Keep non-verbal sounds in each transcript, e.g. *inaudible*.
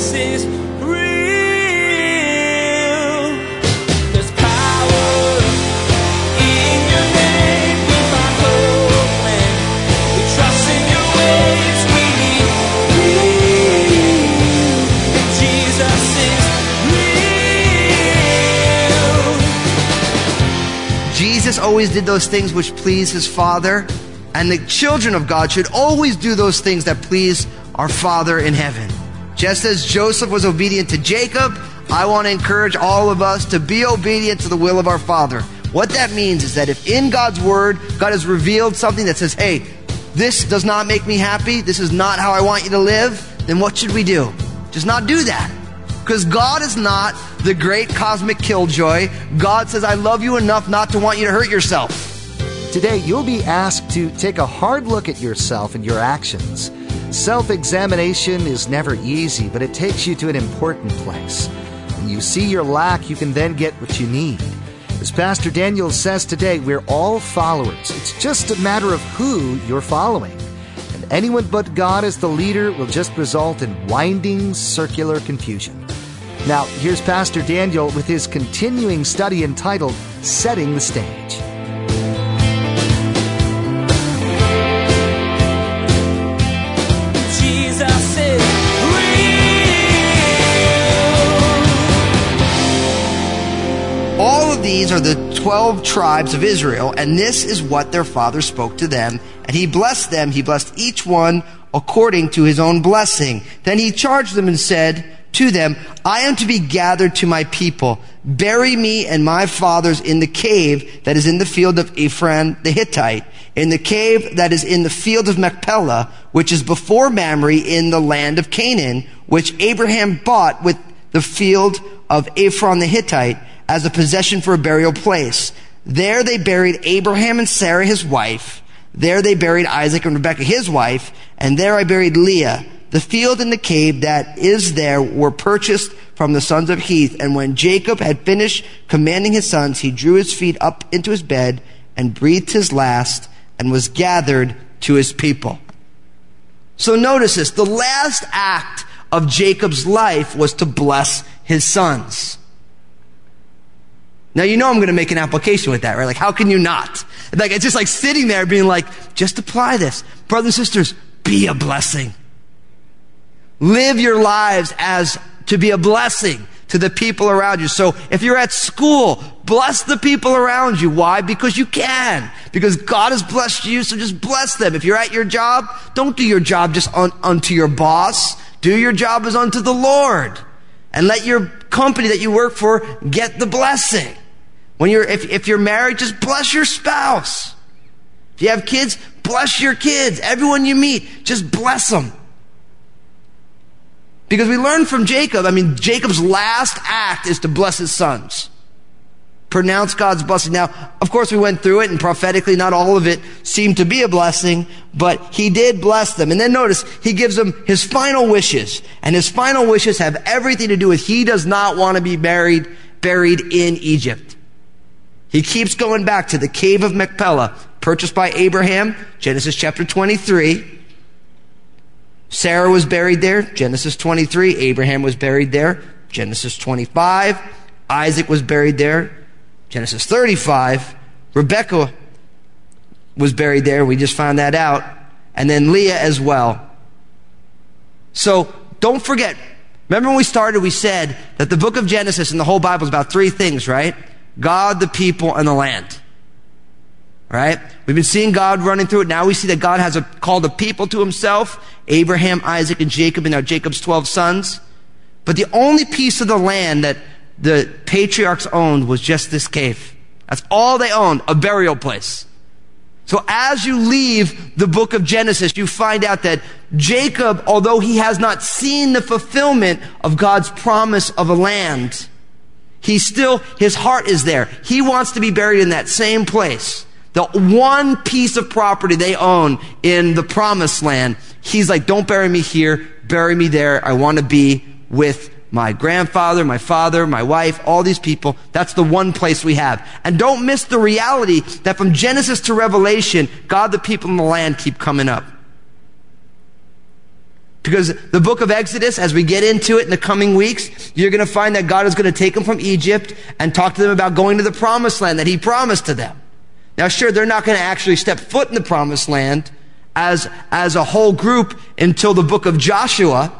Jesus is. Jesus always did those things which please his Father, and the children of God should always do those things that please our Father in heaven. Just as Joseph was obedient to Jacob, I want to encourage all of us to be obedient to the will of our Father. What that means is that if in God's Word, God has revealed something that says, hey, this does not make me happy, this is not how I want you to live, then what should we do? Just not do that. Because God is not the great cosmic killjoy. God says, I love you enough not to want you to hurt yourself. Today, you'll be asked to take a hard look at yourself and your actions. Self examination is never easy, but it takes you to an important place. When you see your lack, you can then get what you need. As Pastor Daniel says today, we're all followers. It's just a matter of who you're following. And anyone but God as the leader will just result in winding circular confusion. Now, here's Pastor Daniel with his continuing study entitled Setting the Stage. These are the 12 tribes of Israel, and this is what their father spoke to them. And he blessed them. He blessed each one according to his own blessing. Then he charged them and said to them, I am to be gathered to my people. Bury me and my fathers in the cave that is in the field of Ephron the Hittite, in the cave that is in the field of Machpelah, which is before Mamre in the land of Canaan, which Abraham bought with the field of Ephron the Hittite as a possession for a burial place. There they buried Abraham and Sarah his wife. There they buried Isaac and Rebekah his wife, and there I buried Leah. The field and the cave that is there were purchased from the sons of Heth. And when Jacob had finished commanding his sons, he drew his feet up into his bed and breathed his last and was gathered to his people. So notice this. The last act of Jacob's life was to bless his sons. Now you know I'm going to make an application with that, right? Like how can you not? Like it's just like sitting there being like, just apply this. Brothers and sisters, be a blessing. Live your lives as to be a blessing to the people around you. So if you're at school, bless the people around you. Why? Because you can. Because God has blessed you, so just bless them. If you're at your job, don't do your job just un- unto your boss. Do your job as unto the Lord. And let your company that you work for get the blessing. When you're, if, if you're married, just bless your spouse. If you have kids, bless your kids. Everyone you meet, just bless them. Because we learn from Jacob, I mean, Jacob's last act is to bless his sons. Pronounce God's blessing. Now, of course, we went through it and prophetically, not all of it seemed to be a blessing, but he did bless them. And then notice, he gives them his final wishes. And his final wishes have everything to do with he does not want to be buried, buried in Egypt. He keeps going back to the cave of Machpelah, purchased by Abraham, Genesis chapter 23. Sarah was buried there, Genesis 23. Abraham was buried there, Genesis 25. Isaac was buried there, Genesis 35. Rebecca was buried there. We just found that out. And then Leah as well. So don't forget. Remember when we started, we said that the book of Genesis and the whole Bible is about three things, right? God, the people, and the land. Right? We've been seeing God running through it. Now we see that God has a, called a people to himself. Abraham, Isaac, and Jacob, and now Jacob's 12 sons. But the only piece of the land that the patriarchs owned was just this cave. That's all they owned, a burial place. So as you leave the book of Genesis, you find out that Jacob, although he has not seen the fulfillment of God's promise of a land, he still, his heart is there. He wants to be buried in that same place. The one piece of property they own in the promised land. He's like, don't bury me here, bury me there. I want to be with my grandfather, my father, my wife, all these people. That's the one place we have. And don't miss the reality that from Genesis to Revelation, God, the people, in the land keep coming up. Because the book of Exodus, as we get into it in the coming weeks, you're going to find that God is going to take them from Egypt and talk to them about going to the promised land that he promised to them. Now, sure, they're not going to actually step foot in the promised land as, as a whole group until the book of Joshua.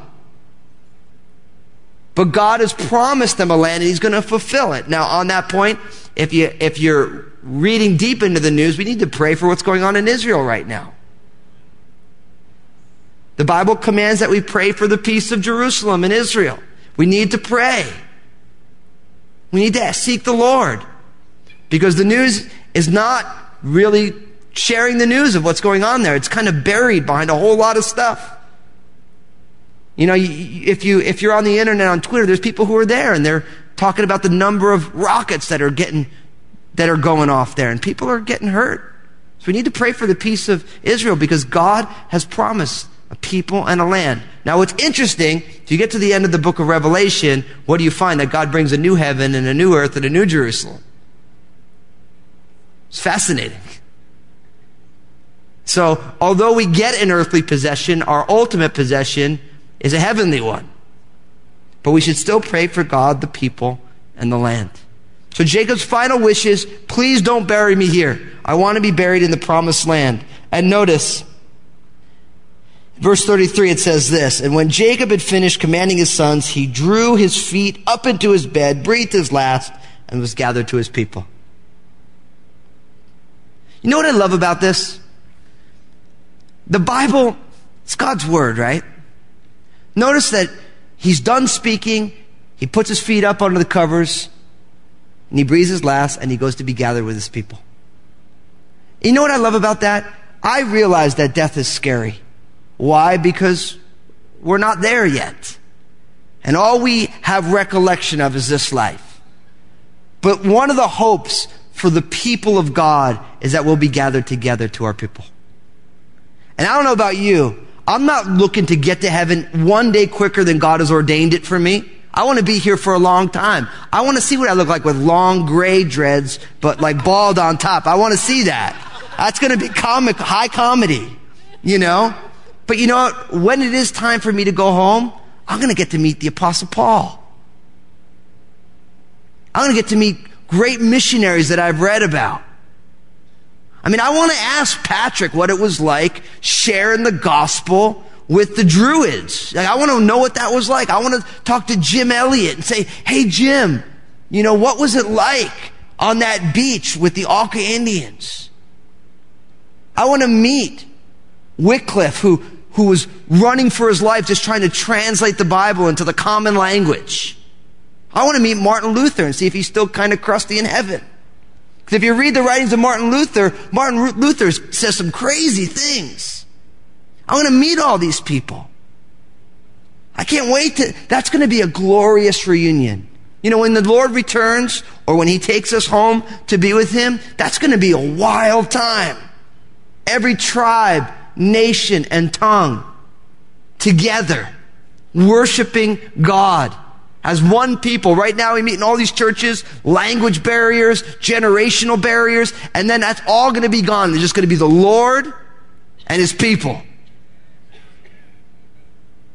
But God has promised them a land and he's going to fulfill it. Now, on that point, if you, if you're reading deep into the news, we need to pray for what's going on in Israel right now. The Bible commands that we pray for the peace of Jerusalem and Israel. We need to pray. We need to seek the Lord because the news is not really sharing the news of what's going on there. It's kind of buried behind a whole lot of stuff. You know, if you if you're on the internet on Twitter, there's people who are there and they're talking about the number of rockets that are getting that are going off there and people are getting hurt. So we need to pray for the peace of Israel because God has promised a people and a land. Now what's interesting, if you get to the end of the book of Revelation, what do you find? That God brings a new heaven and a new earth and a new Jerusalem. It's fascinating. So, although we get an earthly possession, our ultimate possession is a heavenly one. But we should still pray for God, the people, and the land. So Jacob's final wishes, please don't bury me here. I want to be buried in the promised land. And notice, Verse 33, it says this, And when Jacob had finished commanding his sons, he drew his feet up into his bed, breathed his last, and was gathered to his people. You know what I love about this? The Bible, it's God's word, right? Notice that he's done speaking, he puts his feet up under the covers, and he breathes his last, and he goes to be gathered with his people. You know what I love about that? I realize that death is scary. Why? Because we're not there yet. And all we have recollection of is this life. But one of the hopes for the people of God is that we'll be gathered together to our people. And I don't know about you. I'm not looking to get to heaven one day quicker than God has ordained it for me. I want to be here for a long time. I want to see what I look like with long gray dreads, but like bald on top. I want to see that. That's going to be comic, high comedy, you know? But you know what? When it is time for me to go home, I'm going to get to meet the Apostle Paul. I'm going to get to meet great missionaries that I've read about. I mean, I want to ask Patrick what it was like sharing the gospel with the Druids. Like, I want to know what that was like. I want to talk to Jim Elliot and say, Hey, Jim, you know, what was it like on that beach with the Auca Indians? I want to meet Wycliffe, who who was running for his life just trying to translate the Bible into the common language. I want to meet Martin Luther and see if he's still kind of crusty in heaven. Because if you read the writings of Martin Luther, Martin Luther says some crazy things. I want to meet all these people. I can't wait to, that's going to be a glorious reunion. You know, when the Lord returns or when he takes us home to be with him, that's going to be a wild time. Every tribe, nation, and tongue together, worshiping God as one people. Right now we meet in all these churches, language barriers, generational barriers, and then that's all going to be gone. There's just going to be the Lord and His people.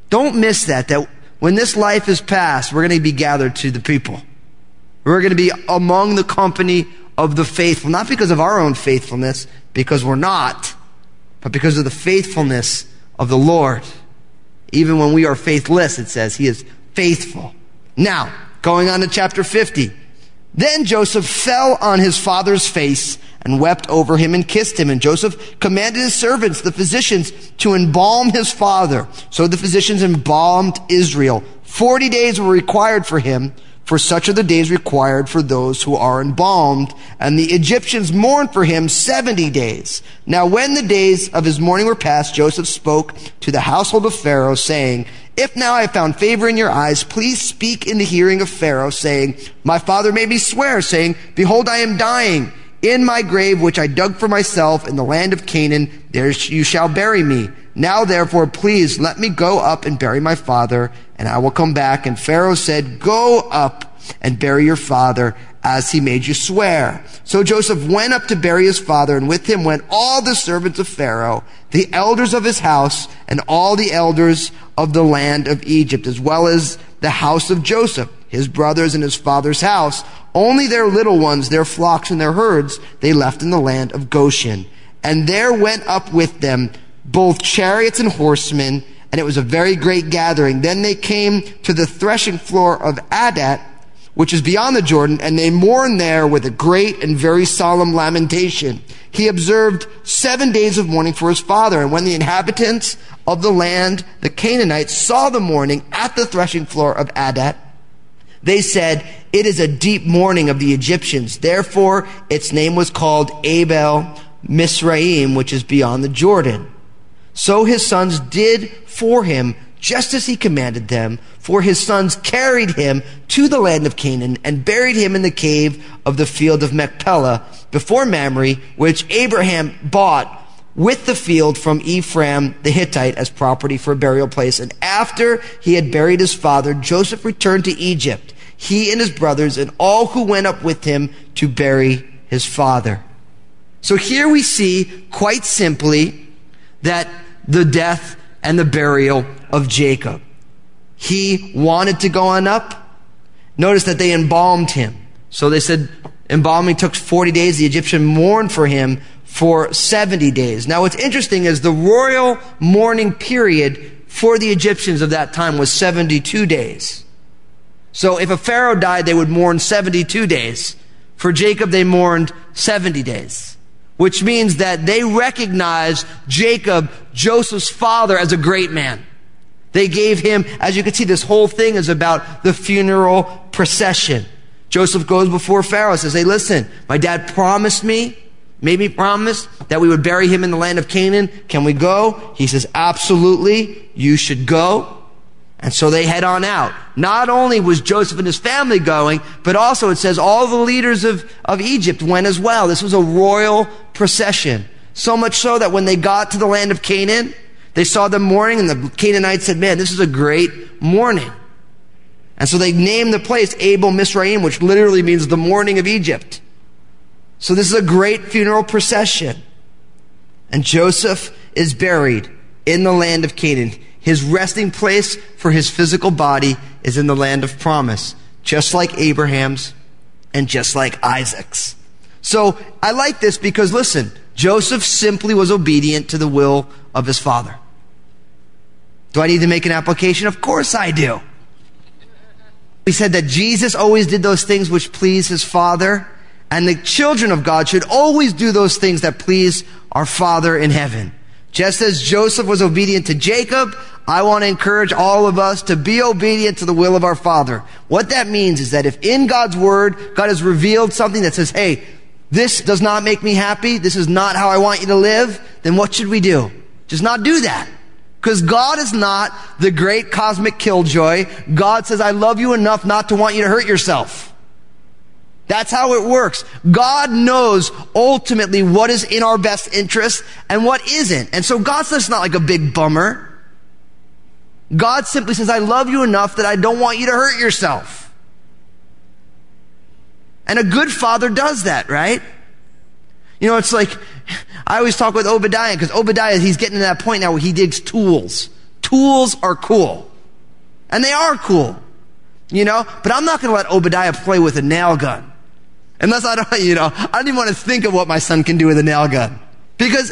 Don't miss that, that when this life is past, we're going to be gathered to the people. We're going to be among the company of the faithful, not because of our own faithfulness, because we're not, but because of the faithfulness of the Lord. Even when we are faithless, it says he is faithful. Now, going on to chapter 50. Then Joseph fell on his father's face and wept over him and kissed him. And Joseph commanded his servants, the physicians, to embalm his father. So the physicians embalmed Israel. Forty days were required for him for such are the days required for those who are embalmed. And the Egyptians mourned for him 70 days. Now when the days of his mourning were past, Joseph spoke to the household of Pharaoh, saying, If now I have found favor in your eyes, please speak in the hearing of Pharaoh, saying, My father made me swear, saying, Behold, I am dying. In my grave, which I dug for myself in the land of Canaan, there you shall bury me. Now therefore, please let me go up and bury my father, and I will come back. And Pharaoh said, Go up and bury your father as he made you swear. So Joseph went up to bury his father, and with him went all the servants of Pharaoh, the elders of his house, and all the elders of the land of Egypt, as well as the house of Joseph, his brothers and his father's house. Only their little ones, their flocks and their herds, they left in the land of Goshen. And there went up with them both chariots and horsemen, and it was a very great gathering. Then they came to the threshing floor of Adat, which is beyond the Jordan, and they mourned there with a great and very solemn lamentation. He observed seven days of mourning for his father, and when the inhabitants of the land, the Canaanites, saw the mourning at the threshing floor of Adat, they said, It is a deep mourning of the Egyptians. Therefore, its name was called Abel Mizraim, which is beyond the Jordan. So his sons did for him just as he commanded them, for his sons carried him to the land of Canaan and buried him in the cave of the field of Machpelah before Mamre, which Abraham bought with the field from Ephraim the Hittite as property for a burial place. And after he had buried his father, Joseph returned to Egypt, he and his brothers and all who went up with him to bury his father. So here we see quite simply that the death and the burial of Jacob. He wanted to go on up. Notice that they embalmed him. So they said embalming took 40 days. The Egyptian mourned for him for 70 days. Now what's interesting is the royal mourning period for the Egyptians of that time was 72 days. So if a pharaoh died, they would mourn 72 days. For Jacob, they mourned 70 days. Which means that they recognized Jacob, Joseph's father, as a great man. They gave him, as you can see, this whole thing is about the funeral procession. Joseph goes before Pharaoh, says, Hey, listen, my dad promised me, made me promise that we would bury him in the land of Canaan. Can we go? He says, Absolutely, you should go. And so they head on out. Not only was Joseph and his family going, but also it says all the leaders of, of Egypt went as well. This was a royal procession. So much so that when they got to the land of Canaan, they saw the mourning and the Canaanites said, man, this is a great mourning. And so they named the place Abel Mizraim, which literally means the mourning of Egypt. So this is a great funeral procession. And Joseph is buried in the land of Canaan. His resting place for his physical body is in the land of promise, just like Abraham's and just like Isaac's. So I like this because listen, Joseph simply was obedient to the will of his father. Do I need to make an application? Of course I do. We said that Jesus always did those things which please his father, and the children of God should always do those things that please our Father in heaven. Just as Joseph was obedient to Jacob, I want to encourage all of us to be obedient to the will of our Father. What that means is that if in God's Word, God has revealed something that says, hey, this does not make me happy, this is not how I want you to live, then what should we do? Just not do that. Because God is not the great cosmic killjoy. God says, I love you enough not to want you to hurt yourself. That's how it works. God knows ultimately what is in our best interest and what isn't. And so God says it's not like a big bummer. God simply says, I love you enough that I don't want you to hurt yourself. And a good father does that, right? You know, it's like, *laughs* I always talk with Obadiah because Obadiah, he's getting to that point now where he digs tools. Tools are cool. And they are cool. You know, but I'm not going to let Obadiah play with a nail gun. Unless I don't, *laughs* you know, I don't even want to think of what my son can do with a nail gun. Because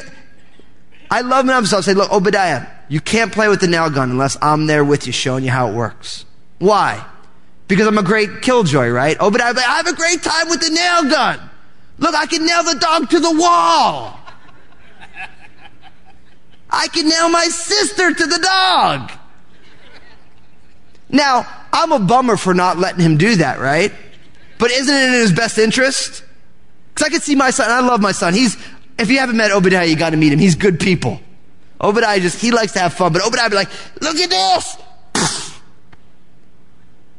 I love him so I'll say, look, Obadiah, you can't play with the nail gun unless I'm there with you showing you how it works. Why? Because I'm a great killjoy, right? Obadiah, I have a great time with the nail gun. Look, I can nail the dog to the wall. I can nail my sister to the dog. Now, I'm a bummer for not letting him do that, right? But isn't it in his best interest? Because I can see my son, I love my son. He's, if you haven't met Obadiah, you got to meet him. He's good people. Obadiah just, he likes to have fun, but Obadiah be like, look at this! *laughs*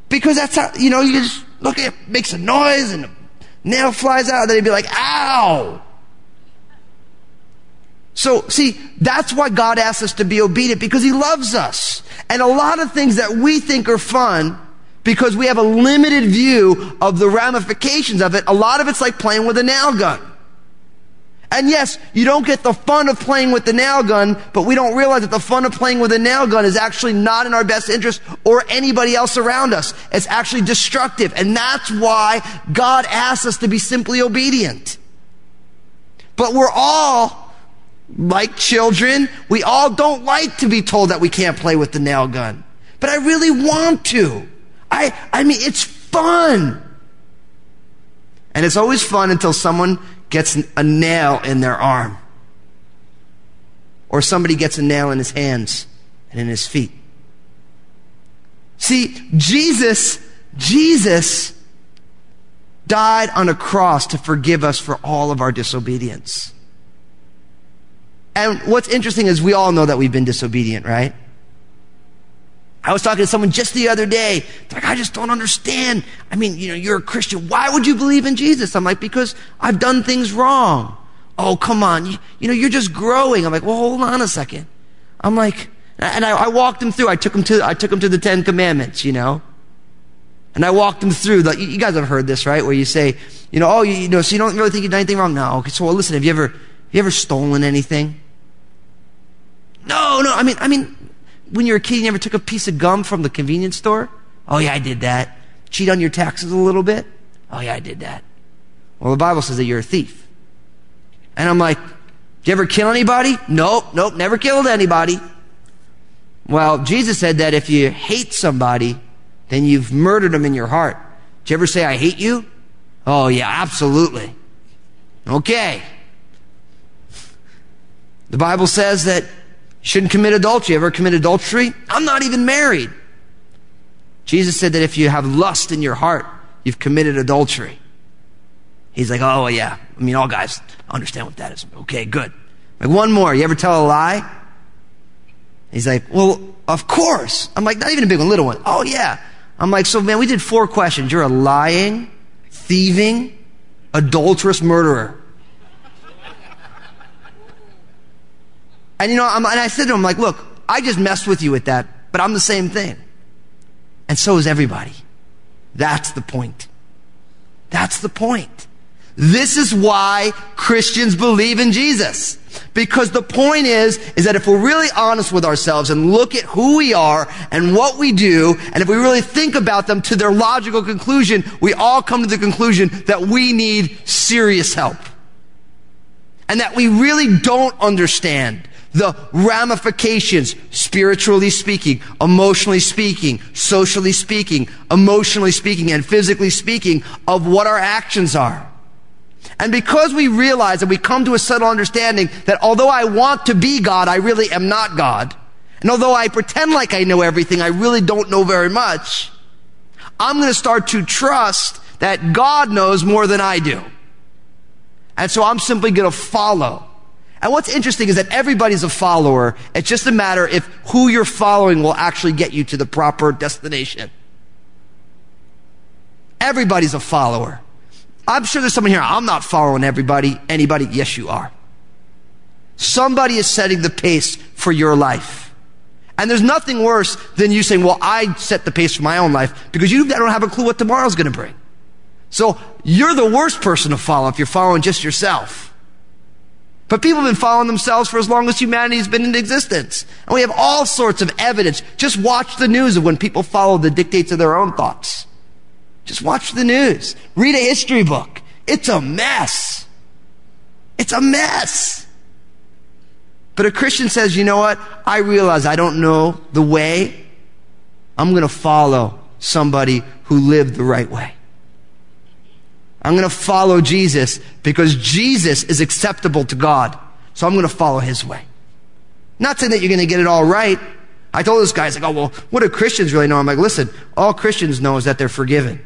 Because that's how, you know, you just look at it, makes a noise and the nail flies out, and then he'd be like, ow! So, see, that's why God asks us to be obedient, because He loves us. And a lot of things that we think are fun, because we have a limited view of the ramifications of it. A lot of it's like playing with a nail gun. And yes, you don't get the fun of playing with the nail gun, but we don't realize that the fun of playing with a nail gun is actually not in our best interest or anybody else around us. It's actually destructive. And that's why God asks us to be simply obedient. But we're all like children. We all don't like to be told that we can't play with the nail gun. But I really want to. I, I mean, it's fun. And it's always fun until someone gets a nail in their arm. Or somebody gets a nail in his hands and in his feet. See, Jesus, Jesus died on a cross to forgive us for all of our disobedience. And what's interesting is we all know that we've been disobedient, right? I was talking to someone just the other day. They're like, I just don't understand. I mean, you know, you're a Christian. Why would you believe in Jesus? I'm like, because I've done things wrong. Oh, come on. You, you know, you're just growing. I'm like, well, hold on a second. I'm like, and I, I walked him through. I took him to, I took him to the Ten Commandments, you know. And I walked him through the, you guys have heard this, right? Where you say, you know, oh, you, you know, so you don't really think you've done anything wrong? No. Okay, so well, listen, have you ever, have you ever stolen anything? No, no. I mean, I mean, when you were a kid, you never took a piece of gum from the convenience store? Oh, yeah, I did that. Cheat on your taxes a little bit? Oh, yeah, I did that. Well, the Bible says that you're a thief. And I'm like, did you ever kill anybody? Nope, nope, never killed anybody. Well, Jesus said that if you hate somebody, then you've murdered them in your heart. Did you ever say, I hate you? Oh, yeah, absolutely. Okay. The Bible says that shouldn't commit adultery. Ever commit adultery? I'm not even married. Jesus said that if you have lust in your heart, you've committed adultery. He's like, oh, yeah. I mean, all guys understand what that is. Okay, good. Like, one more. You ever tell a lie? He's like, well, of course. I'm like, not even a big one, little one. Oh, yeah. I'm like, so man, we did four questions. You're a lying, thieving, adulterous murderer. And you know, I'm, and I said to him, like, look, I just messed with you with that, but I'm the same thing. And so is everybody. That's the point. That's the point. This is why Christians believe in Jesus. Because the point is, is that if we're really honest with ourselves and look at who we are and what we do, and if we really think about them to their logical conclusion, we all come to the conclusion that we need serious help. And that we really don't understand the ramifications, spiritually speaking, emotionally speaking, socially speaking, emotionally speaking, and physically speaking of what our actions are. And because we realize and we come to a subtle understanding that although I want to be God, I really am not God. And although I pretend like I know everything, I really don't know very much. I'm going to start to trust that God knows more than I do. And so I'm simply going to follow. And what's interesting is that everybody's a follower. It's just a matter if who you're following will actually get you to the proper destination. Everybody's a follower. I'm sure there's someone here, I'm not following everybody, anybody. Yes, you are. Somebody is setting the pace for your life. And there's nothing worse than you saying, well, I set the pace for my own life because you don't have a clue what tomorrow's going to bring. So you're the worst person to follow if you're following just yourself. But people have been following themselves for as long as humanity has been in existence. And we have all sorts of evidence. Just watch the news of when people follow the dictates of their own thoughts. Just watch the news. Read a history book. It's a mess. It's a mess. But a Christian says, you know what? I realize I don't know the way. I'm going to follow somebody who lived the right way. I'm going to follow Jesus because Jesus is acceptable to God. So I'm going to follow his way. Not saying that you're going to get it all right. I told this guy, he's like, oh, well, what do Christians really know? I'm like, listen, all Christians know is that they're forgiven.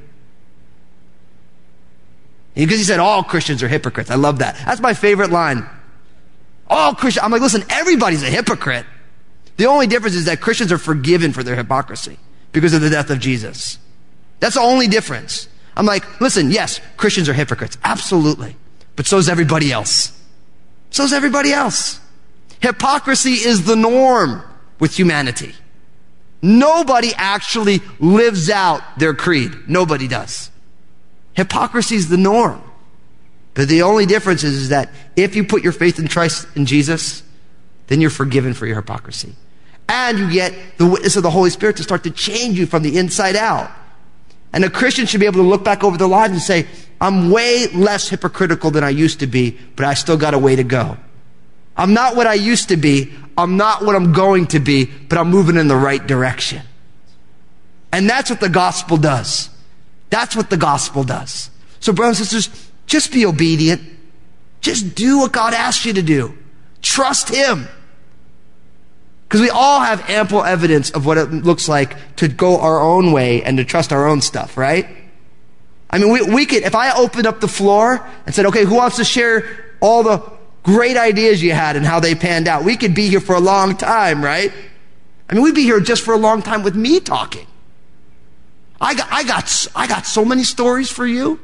Because he said all Christians are hypocrites. I love that. That's my favorite line. All Christians. I'm like, listen, everybody's a hypocrite. The only difference is that Christians are forgiven for their hypocrisy because of the death of Jesus. That's the only difference. I'm like, listen, yes, Christians are hypocrites. Absolutely. But so is everybody else. So is everybody else. Hypocrisy is the norm with humanity. Nobody actually lives out their creed. Nobody does. Hypocrisy is the norm. But the only difference is, is that if you put your faith and trust in Jesus, then you're forgiven for your hypocrisy. And you get the witness of the Holy Spirit to start to change you from the inside out. And a Christian should be able to look back over their lives and say, I'm way less hypocritical than I used to be, but I still got a way to go. I'm not what I used to be. I'm not what I'm going to be, but I'm moving in the right direction. And that's what the gospel does. That's what the gospel does. So brothers and sisters, just be obedient. Just do what God asks you to do. Trust Him. Because we all have ample evidence of what it looks like to go our own way and to trust our own stuff, right? I mean, we, we could, if I opened up the floor and said, okay, who wants to share all the great ideas you had and how they panned out? We could be here for a long time, right? I mean, we'd be here just for a long time with me talking. I got, I got, I got so many stories for you.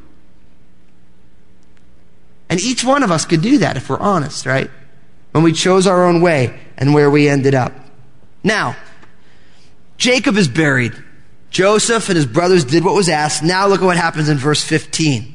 And each one of us could do that if we're honest, right? When we chose our own way and where we ended up. Now, Jacob is buried. Joseph and his brothers did what was asked. Now look at what happens in verse 15.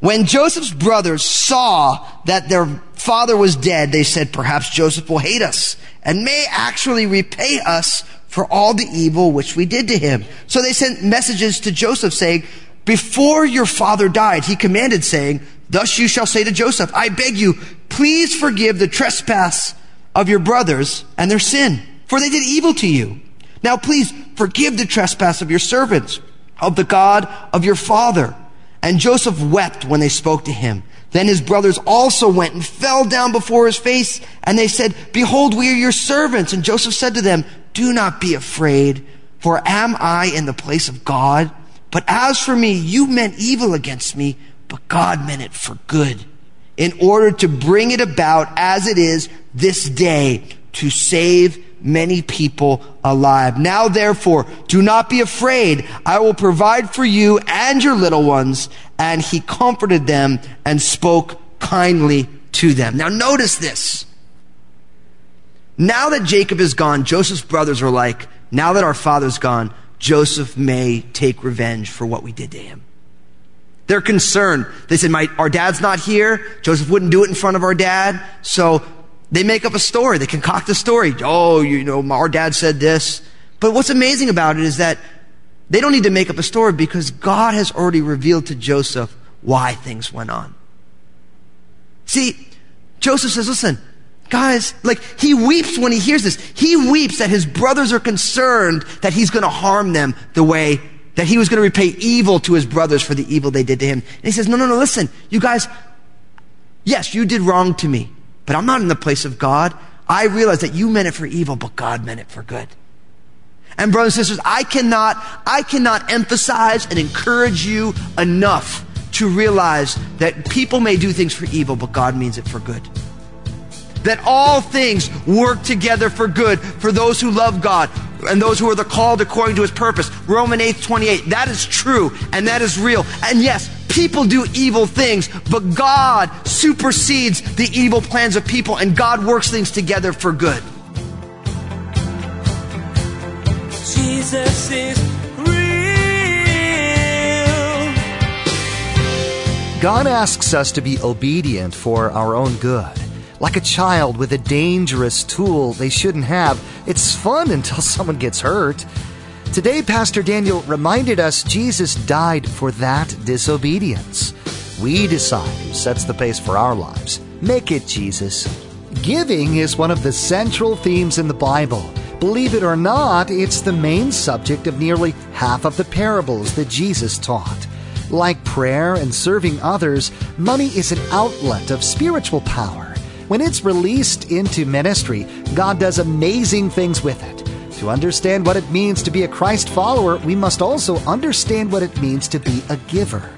When Joseph's brothers saw that their father was dead, they said, perhaps Joseph will hate us and may actually repay us for all the evil which we did to him. So they sent messages to Joseph saying, before your father died, he commanded saying, thus you shall say to Joseph, I beg you, please forgive the trespass of your brothers and their sin, for they did evil to you. Now please forgive the trespass of your servants, of the God of your father. And Joseph wept when they spoke to him. Then his brothers also went and fell down before his face, and they said, Behold, we are your servants. And Joseph said to them, Do not be afraid, for am I in the place of God? But as for me, you meant evil against me, but God meant it for good, in order to bring it about as it is this day, to save many people alive. Now therefore, do not be afraid. I will provide for you and your little ones. And he comforted them and spoke kindly to them. Now notice this. Now that Jacob is gone, Joseph's brothers are like, now that our father's gone, Joseph may take revenge for what we did to him. They're concerned. They said, My, our dad's not here. Joseph wouldn't do it in front of our dad. So they make up a story. They concoct a story. Oh, you know, our dad said this. But what's amazing about it is that they don't need to make up a story because God has already revealed to Joseph why things went on. See, Joseph says, listen, guys, like he weeps when he hears this. He weeps that his brothers are concerned that he's going to harm them the way that he was going to repay evil to his brothers for the evil they did to him. And he says, no, no, no, listen, you guys, yes, you did wrong to me. But I'm not in the place of God. I realize that you meant it for evil, but God meant it for good. And brothers and sisters, I cannot, I cannot emphasize and encourage you enough to realize that people may do things for evil, but God means it for good. That all things work together for good for those who love God and those who are the called according to his purpose. Roman 8, 28. That is true and that is real. And yes, people do evil things, but God supersedes the evil plans of people and God works things together for good. Jesus is real. God asks us to be obedient for our own good. Like a child with a dangerous tool they shouldn't have. It's fun until *laughs* someone gets hurt. Today, Pastor Daniel reminded us Jesus died for that disobedience. We decide who sets the pace for our lives. Make it Jesus. Giving is one of the central themes in the Bible. Believe it or not, it's the main subject of nearly half of the parables that Jesus taught. Like prayer and serving others, money is an outlet of spiritual power. When it's released into ministry, God does amazing things with it. To understand what it means to be a Christ follower, we must also understand what it means to be a giver.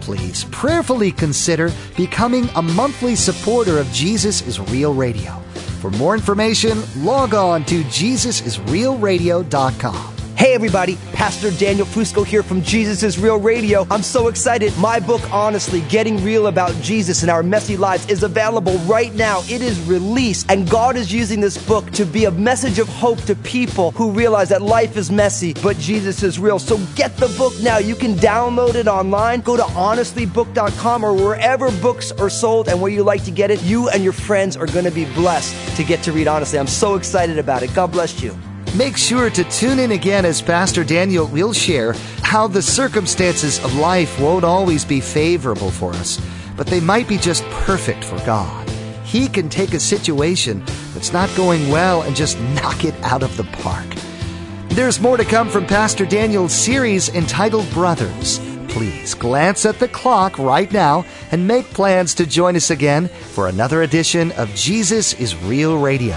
Please prayerfully consider becoming a monthly supporter of Jesus is Real Radio. For more information, log on to JesusIsRealRadio.com. Hey everybody, Pastor Daniel Fusco here from Jesus is Real Radio. I'm so excited. My book, Honestly, Getting Real About Jesus and Our Messy Lives is available right now. It is released and God is using this book to be a message of hope to people who realize that life is messy, but Jesus is real. So get the book now. You can download it online. Go to honestlybook.com or wherever books are sold and where you like to get it. You and your friends are going to be blessed to get to read honestly. I'm so excited about it. God bless you. Make sure to tune in again as Pastor Daniel will share how the circumstances of life won't always be favorable for us, but they might be just perfect for God. He can take a situation that's not going well and just knock it out of the park. There's more to come from Pastor Daniel's series entitled Brothers. Please glance at the clock right now and make plans to join us again for another edition of Jesus is Real Radio.